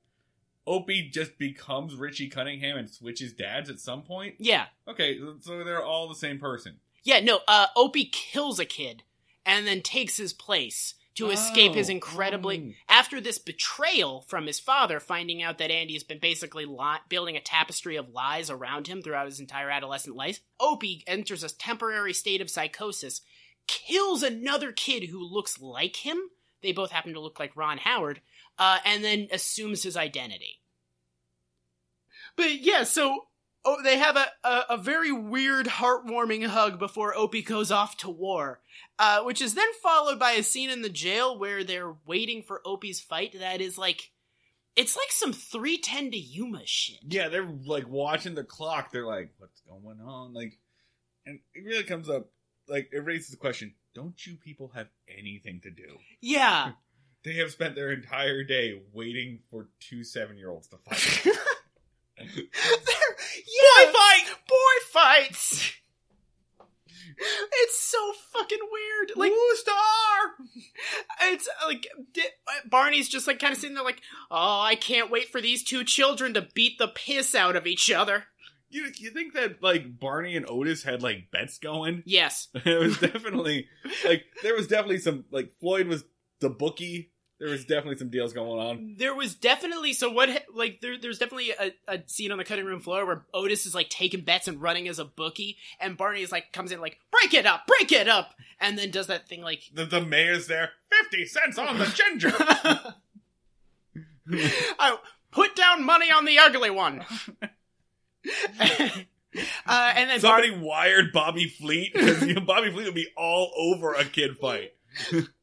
Opie just becomes Richie Cunningham and switches dads at some point. Yeah. Okay, so they're all the same person. Yeah, no, uh, Opie kills a kid and then takes his place to escape his Oh, incredibly. After this betrayal from his father, finding out that Andy has been basically li- building a tapestry of lies around him throughout his entire adolescent life, Opie enters a temporary state of psychosis, kills another kid who looks like him. They both happen to look like Ron Howard, uh, and then assumes his identity. But yeah, so oh, they have a, a, a very weird, heartwarming hug before Opie goes off to war, uh, which is then followed by a scene in the jail where they're waiting for Opie's fight. That is like, it's like some 310 to Yuma shit. Yeah, they're like watching the clock. They're like, "What's going on?" Like, and it really comes up. Like, it raises the question: Don't you people have anything to do? Yeah. They have spent their entire day waiting for two seven-year-olds to fight. They're, yeah, boy fight, boy fights. It's so fucking weird. Like, Blue Star. it's like Barney's just like kind of sitting there, like, oh, I can't wait for these two children to beat the piss out of each other. You you think that like Barney and Otis had like bets going? Yes. it was definitely like there was definitely some like Floyd was the bookie. There was definitely some deals going on. There was definitely so what like there, there's definitely a, a scene on the cutting room floor where Otis is like taking bets and running as a bookie, and Barney is like comes in like break it up, break it up, and then does that thing like The, the mayor's there. Fifty cents on the ginger. I put down money on the ugly one. uh, and then Somebody wired Bobby Fleet because you know, Bobby Fleet would be all over a kid fight.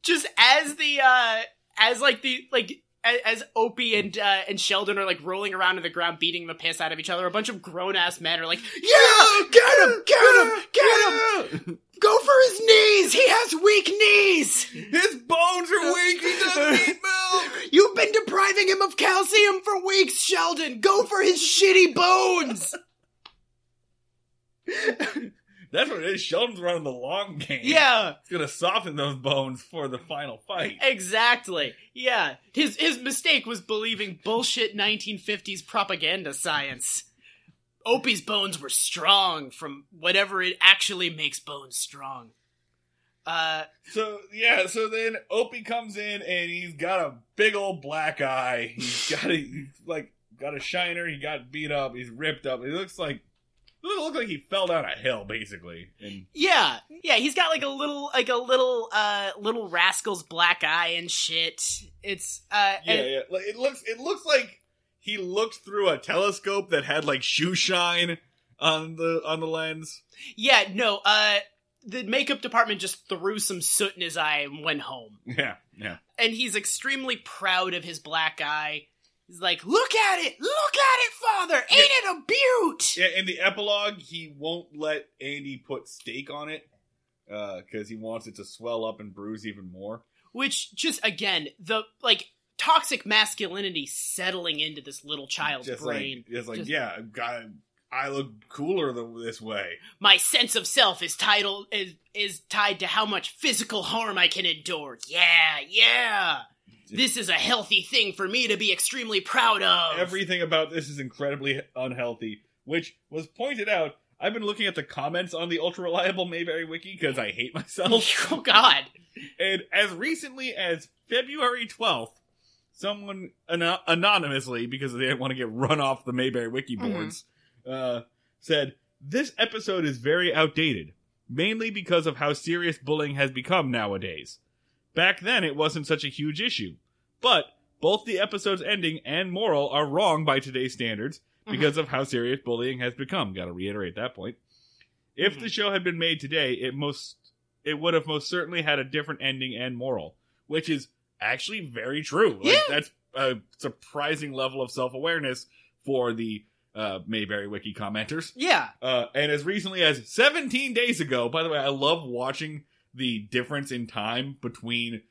just as the uh as like the like as, Opie and uh, and Sheldon are like rolling around on the ground beating the piss out of each other, a bunch of grown ass men are like, "Yeah, get him, get him, get him, go for his knees. He has weak knees. His bones are weak. He doesn't eat milk. You've been depriving him of calcium for weeks, Sheldon. Go for his shitty bones." That's what it is. Sheldon's running the long game. yeah, He's gonna soften those bones for the final fight. exactly. Yeah, his his mistake was believing bullshit 1950s propaganda science. Opie's bones were strong from whatever it actually makes bones strong. Uh, So yeah, so then Opie comes in and he's got a big old black eye. He's got a he's like got a shiner. He got beat up. He's ripped up. He looks like look look like he fell down a hill basically. And yeah, yeah, he's got like a little, like a little, uh, little rascal's black eye and shit. It's, uh, yeah, and- yeah. It looks it looks like he looked through a telescope that had like shoe shine on the on the lens. yeah, no, uh, the makeup department just threw some soot in his eye and went home. Yeah, yeah. and he's extremely proud of his black eye. He's like, "Look at it, look at it, father! Ain't it a beaut?" Yeah, in the epilogue, he won't let Andy put steak on it uh, because he wants it to swell up and bruise even more. Which just again, the like toxic masculinity settling into this little child's Just brain. like, just like, Just- yeah, God, I look cooler th- this way. My sense of self is titled is is tied to how much physical harm I can endure. Yeah, yeah. This is a healthy thing for me to be extremely proud of. Everything about this is incredibly unhealthy, which was pointed out. I've been looking at the comments on the ultra reliable Mayberry wiki because I hate myself. oh God. And as recently as February 12th, someone ano- anonymously, because they didn't want to get run off the Mayberry wiki boards, uh, said, This episode is very outdated, mainly because of how serious bullying has become nowadays. Back then, it wasn't such a huge issue. But both the episode's ending and moral are wrong by today's standards because of how serious bullying has become. Gotta reiterate that point. If the show had been made today, it most it would have most certainly had a different ending and moral, which is actually very true. Like, Yeah. That's a surprising level of self awareness for the uh, Mayberry Wiki commenters. Yeah. Uh, and as recently as 17 days ago, by the way, I love watching the difference in time between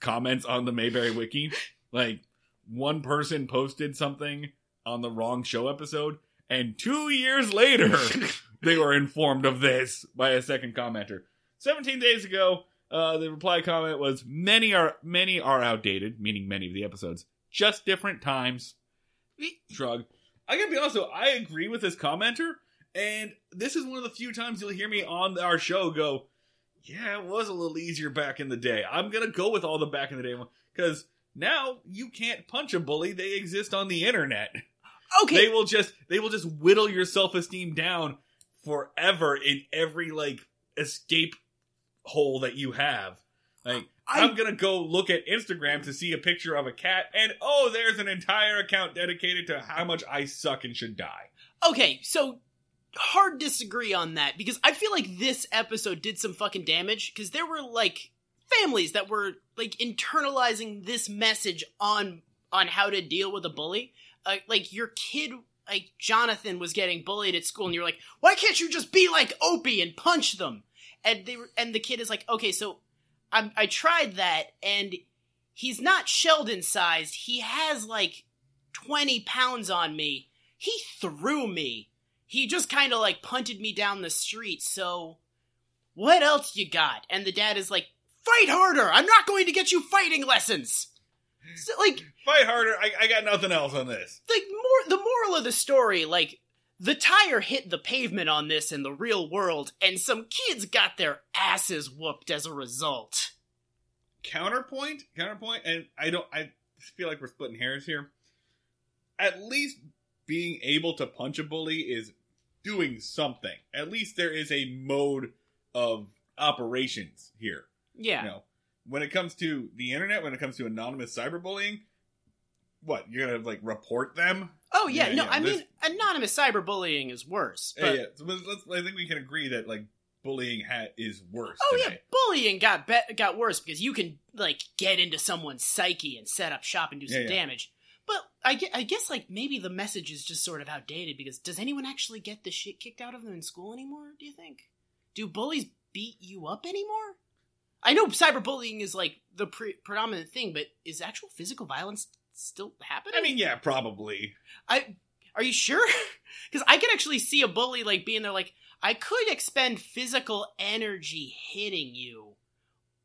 comments on the Mayberry Wiki. Like, one person posted something on the wrong show episode, and two years later, they were informed of this by a second commenter. 17 days ago, uh, the reply comment was many are many are outdated, meaning many of the episodes. Just different times. Shrug. I gotta be honest though, I agree with this commenter, and this is one of the few times you'll hear me on our show go, "Yeah, it was a little easier back in the day." I'm gonna go with all the back in the day because now you can't punch a bully; they exist on the internet. Okay. They will just they will just whittle your self esteem down forever in every like escape hole that you have. Like I- I'm gonna go look at Instagram to see a picture of a cat, and oh, there's an entire account dedicated to how much I suck and should die. Okay, so hard disagree on that because I feel like this episode did some fucking damage because there were like families that were like internalizing this message on on how to deal with a bully. Uh, like your kid, like Jonathan, was getting bullied at school, and you're like, why can't you just be like Opie and punch them? And they were, and the kid is like, okay, so I I tried that, and he's not Sheldon sized. He has like twenty pounds on me. He threw me. He just kind of like punted me down the street. So, what else you got? And the dad is like, fight harder. I'm not going to get you fighting lessons. So, like, Fight harder. I, I got nothing else on this. like more the moral of the story like the tire hit the pavement on this in the real world and some kids got their asses whooped as a result Counterpoint, counterpoint, and I don't. I feel like we're splitting hairs here. At least being able to punch a bully is doing something. At least there is a mode of operations here. yeah You know, when it comes to the internet, when it comes to anonymous cyberbullying, what you're gonna like report them? oh yeah, Yeah, no yeah, i mean anonymous cyberbullying is worse Yeah, but yeah. So let's, let's- I think we can agree that like bullying ha- is worse. oh yeah bullying got be- got worse because you can like get into someone's psyche and set up shop and do some Yeah, yeah. damage but I, I guess like maybe the message is just sort of outdated because does anyone actually get the shit kicked out of them in school anymore do you think do bullies beat you up anymore i know cyberbullying is like the pre- predominant thing but is actual physical violence still happening I mean, yeah, probably. I are you sure? Because I could actually see a bully like being there, like I could expend physical energy hitting you,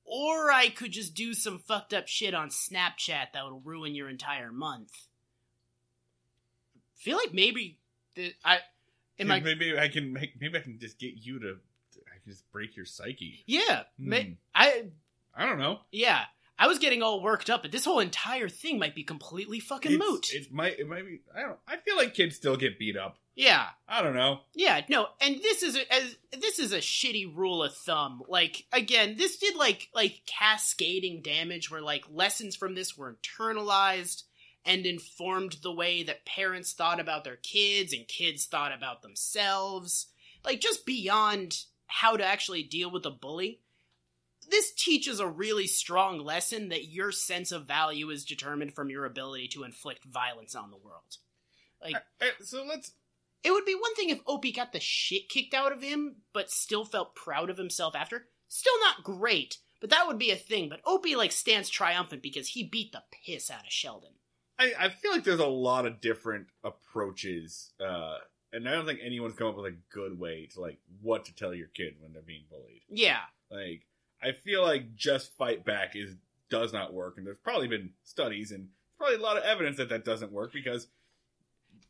or I could just do some fucked up shit on Snapchat that would ruin your entire month. Feel like maybe the, I am I maybe I can make. Maybe I can just get you to. I can just break your psyche. yeah Hmm. may, I I don't know. yeah I was getting all worked up, but this whole entire thing might be completely fucking It's- moot. It might. It might be. I don't. I feel like kids still get beat up. yeah. I don't know. Yeah, no, and this is a, as this is a shitty rule of thumb. Like again, this did like like cascading damage where like lessons from this were internalized and informed the way that parents thought about their kids and kids thought about themselves. Like just beyond how to actually deal with a bully. This teaches a really strong lesson that your sense of value is determined from your ability to inflict violence on the world. Like Uh, uh, so let's. it would be one thing if Opie got the shit kicked out of him, but still felt proud of himself after. Still not great, but that would be a thing. But Opie like stands triumphant because he beat the piss out of Sheldon. I, I feel like there's a lot of different approaches, uh, and I don't think anyone's come up with a good way to like what to tell your kid when they're being bullied. Yeah, Like, I feel like just fight back is does not work, and there's probably been studies and probably a lot of evidence that that doesn't work because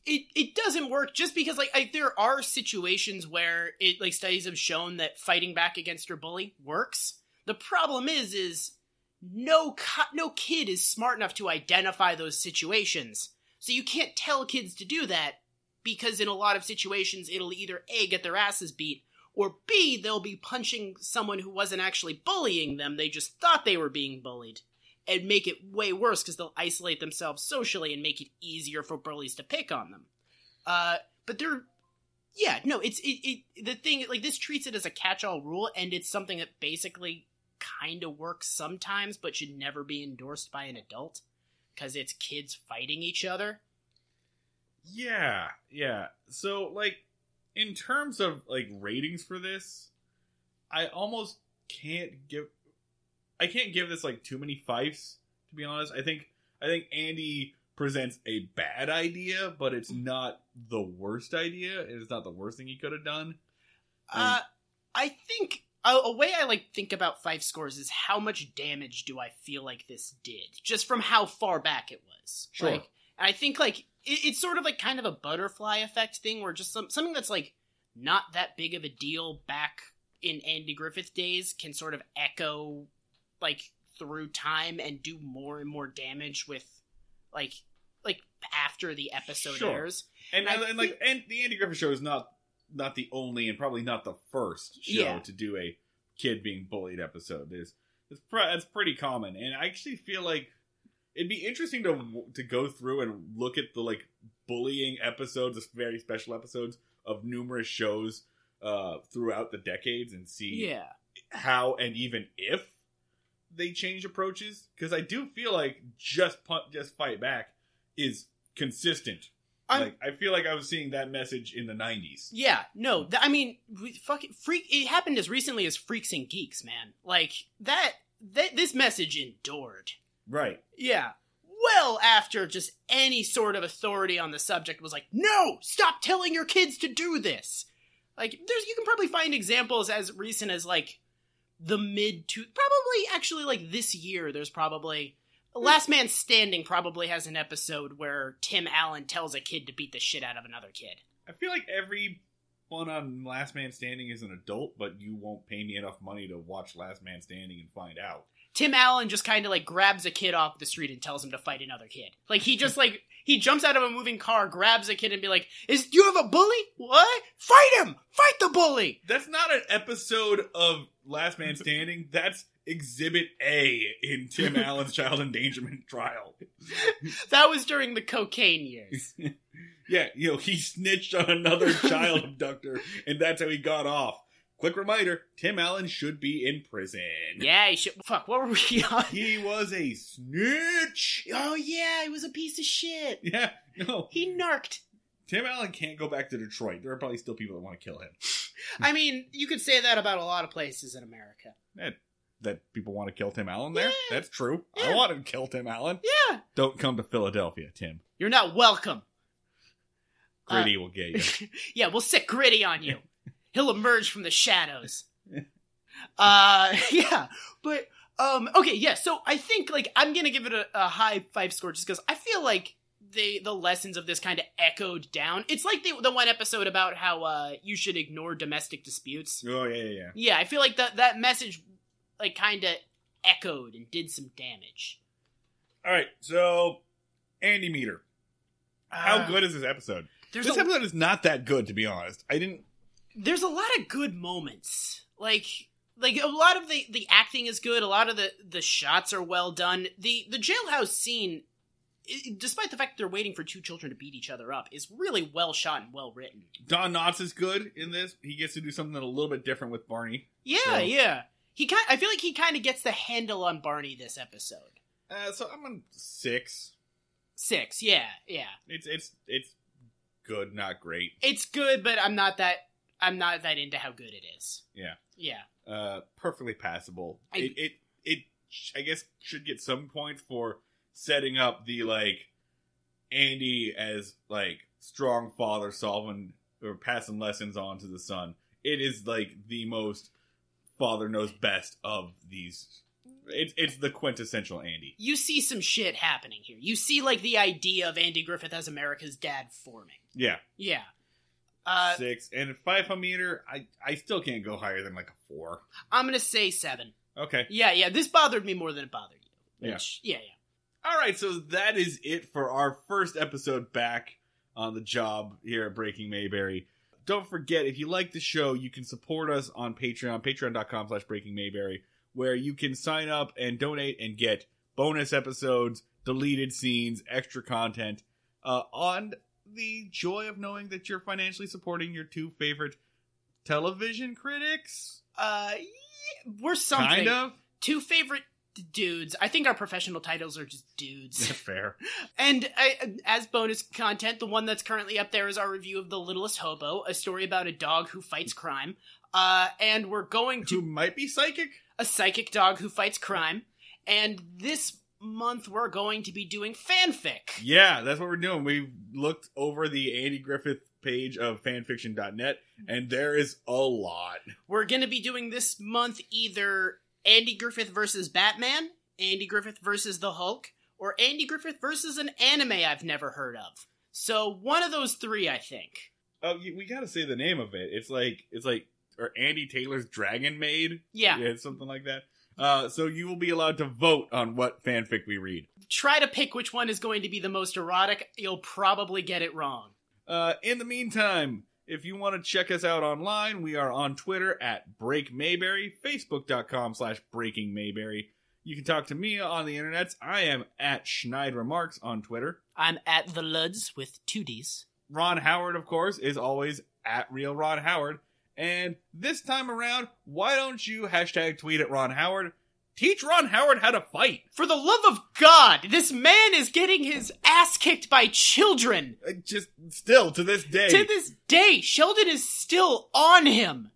it it doesn't work just because like I, there are situations where it like studies have shown that fighting back against your bully works. The problem is is no no kid is smart enough to identify those situations. So you can't tell kids to do that because in a lot of situations it'll either A get their asses beat or B they'll be punching someone who wasn't actually bullying them, they just thought they were being bullied and make it way worse because they'll isolate themselves socially and make it easier for bullies to pick on them. Uh, but they're, yeah, no, it's it, it the thing like this treats it as a catch-all rule, and it's something that basically kind of works sometimes, but should never be endorsed by an adult because it's kids fighting each other. Yeah, yeah. So like in terms of like ratings for this, I almost can't give I can't give this like too many fives to be honest. I think I think Andy presents a bad idea, but it's not the worst idea. It's not the worst thing he could have done. Uh, I think a, a way I like think about five scores is how much damage do I feel like this did, just from how far back it was. Sure. Like, and I think like it's sort of like kind of a butterfly effect thing, where just some something that's like not that big of a deal back in Andy Griffith days can sort of echo like through time and do more and more damage with like like after the episode Sure. airs. And, and, and, like and the Andy Griffith show is not not the only and probably not the first show Yeah. to do a kid being bullied episode. There's it's pre- that's pretty common, and I actually feel like it'd be interesting to to go through and look at the like bullying episodes, the very special episodes of numerous shows uh, throughout the decades, and see Yeah. how and even if they change approaches. Because I do feel like just punt, just fight back is consistent. I'm- like I feel like I was seeing that message in the '90s. Yeah, no, th- I mean, we fucking freak. It happened as recently as Freaks and Geeks, man. Like that. That this message endured. Right. Yeah, well after just any sort of authority on the subject was like, no, stop telling your kids to do this. Like, there's you can probably find examples as recent as like the mid to probably actually like this year. There's probably Last Man Standing probably has an episode where Tim Allen tells a kid to beat the shit out of another kid. I feel like everyone on Last Man Standing is an adult, but you won't pay me enough money to watch Last Man Standing and find out. Tim Allen just kind of like grabs a kid off the street and tells him to fight another kid. Like he just like he jumps out of a moving car, grabs a kid, and be like, "Is you have a bully? What? Fight him! Fight the bully!" That's not an episode of Last Man Standing. That's Exhibit A in Tim Allen's child endangerment trial. That was during the cocaine years. Yeah, you know, he snitched on another child abductor, and that's how he got off. Quick reminder Tim Allen should be in prison. yeah, he should. Fuck, what were we on? He was a snitch. Oh yeah, he was a piece of shit. Yeah, no. He narked. Tim Allen can't go back to Detroit. There are probably still people that want to kill him. I mean, you could say that about a lot of places in America. That, that people want to kill Tim Allen there? Yeah. That's true. I want to kill Tim Allen. Yeah, Don't come to Philadelphia, Tim. you're not welcome. Uh, Gritty will get you. yeah, we'll sit gritty on you. He'll emerge from the shadows. Uh, yeah, but um, okay, yeah. So I think like I'm gonna give it a, a high five score just because I feel like the the lessons of this kind of echoed down. It's like the the one episode about how uh you should ignore domestic disputes. Oh, yeah, yeah, yeah. Yeah, I feel like that that message like kind of echoed and did some damage. All right, so Andy Meter. How Uh, good is this episode? This a, episode is not that good, to be honest. I didn't. There's a lot of good moments. Like like a lot of the the acting is good. A lot of the the shots are well done. The the jailhouse scene, despite the fact they're waiting for two children to beat each other up, is really well shot and well written. Don Knotts is good in this. He gets to do something a little bit different with Barney. Yeah, So- yeah. He kind I feel like he kind of gets the handle on Barney this episode. Uh, so I'm on six. Six, yeah, yeah. It's it's it's good, not great. It's good, but I'm not that I'm not that into how good it is. Yeah. Yeah. Uh, perfectly passable. I- it it it I guess should get some points for setting up the like Andy as like strong father solving or passing lessons on to the son. It is like the most father knows best of these. It's it's the quintessential Andy. You see some shit happening here. You see like the idea of Andy Griffith as America's dad forming. Yeah, Yeah. Uh, six and a five meter. I I still can't go higher than like a four. I'm gonna say seven. Okay. Yeah, yeah. This bothered me more than it bothered you. Yeah. Yeah, yeah. All right, so that is it for our first episode back on the job here at Breaking Mayberry. Don't forget, if you like the show, you can support us on Patreon, patreon.com slash Breaking Mayberry, where you can sign up and donate and get bonus episodes, deleted scenes, extra content, uh, on the joy of knowing that you're financially supporting your two favorite television critics. Uh, yeah, we're something. Kind of. two favorite dudes. I think our professional titles are just dudes. Fair. And I, as bonus content, the one that's currently up there is our review of The Littlest Hobo, a story about a dog who fights crime. Uh, and we're going Who to might be psychic? a psychic dog who fights crime. And this month we're going to be doing fanfic. Yeah, that's what we're doing. We looked over the Andy Griffith page of fanfiction.net, and there is a lot. We're going to be doing this month either Andy Griffith versus Batman, Andy Griffith versus the Hulk, or Andy Griffith versus an anime I've never heard of. So one of those three, I think. Oh, we got to say the name of it. It's like it's like or Andy Taylor's Dragon Maid. Yeah. yeah, something like that. Uh, so you will be allowed to vote on what fanfic we read. Try to pick which one is going to be the most erotic. You'll probably get it wrong. Uh, in the meantime, if you want to check us out online, we are on Twitter at Break Mayberry, Facebook.com slash Breaking Mayberry. You can talk to me on the internets. I am at Schneid Remarks on Twitter. I'm at the Luds with two D's. Ron Howard, of course, is always at Real Ron Howard. And this time around, why don't you hashtag tweet at Ron Howard? Teach Ron Howard how to fight. For the love of God, this man is getting his ass kicked by children. Uh, Just still to this day. To this day, Sheldon is still on him.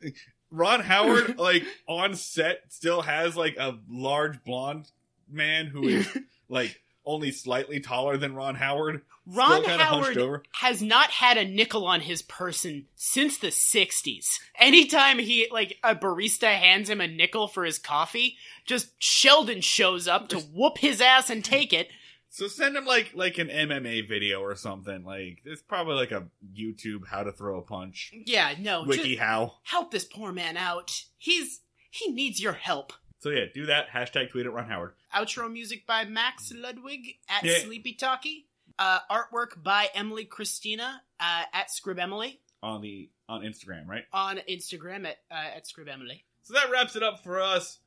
Ron Howard, like on set, still has like a large blonde man who is like only slightly taller than Ron Howard. Ron still kinda hunched Howard has not had a nickel on his person since the 60s. Anytime he, like, a barista hands him a nickel for his coffee, just Sheldon shows up to whoop his ass and take it. So send him like like an MMA video or something. Like it's probably like a YouTube how to throw a punch. Yeah, no, Wiki how. help this poor man out. He's, he needs your help. So yeah, do that. Hashtag tweet at Ron Howard. Outro music by Max Ludwig at Yeah. Sleepy Talkie. Uh, artwork by Emily Christina uh, at Scrib Emily on the on Instagram, right? on Instagram at uh, at Scrib Emily. So that wraps it up for us.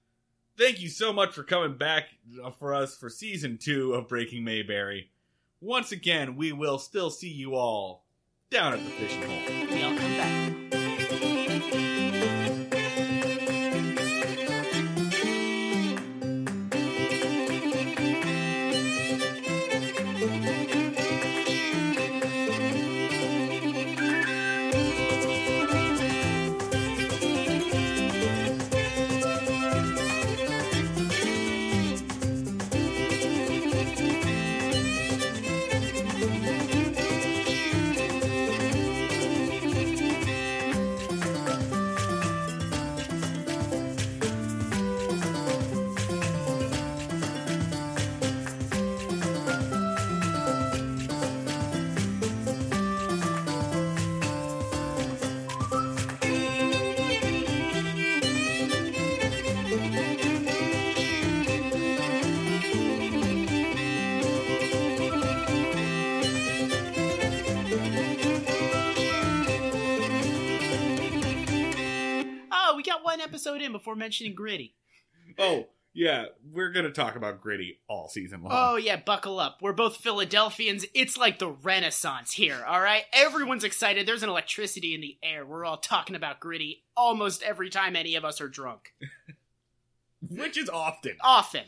Thank you so much for coming back uh, for us for season two of Breaking Mayberry. Once again, we will still see you all down at the fishing hole. We'll come back. Before mentioning Gritty. Oh, yeah, we're gonna talk about Gritty all season long. Oh yeah, buckle up. We're both Philadelphians. It's like the Renaissance here, all right? Everyone's excited. There's an electricity in the air. We're all talking about Gritty almost every time any of us are drunk. Which is often. Often.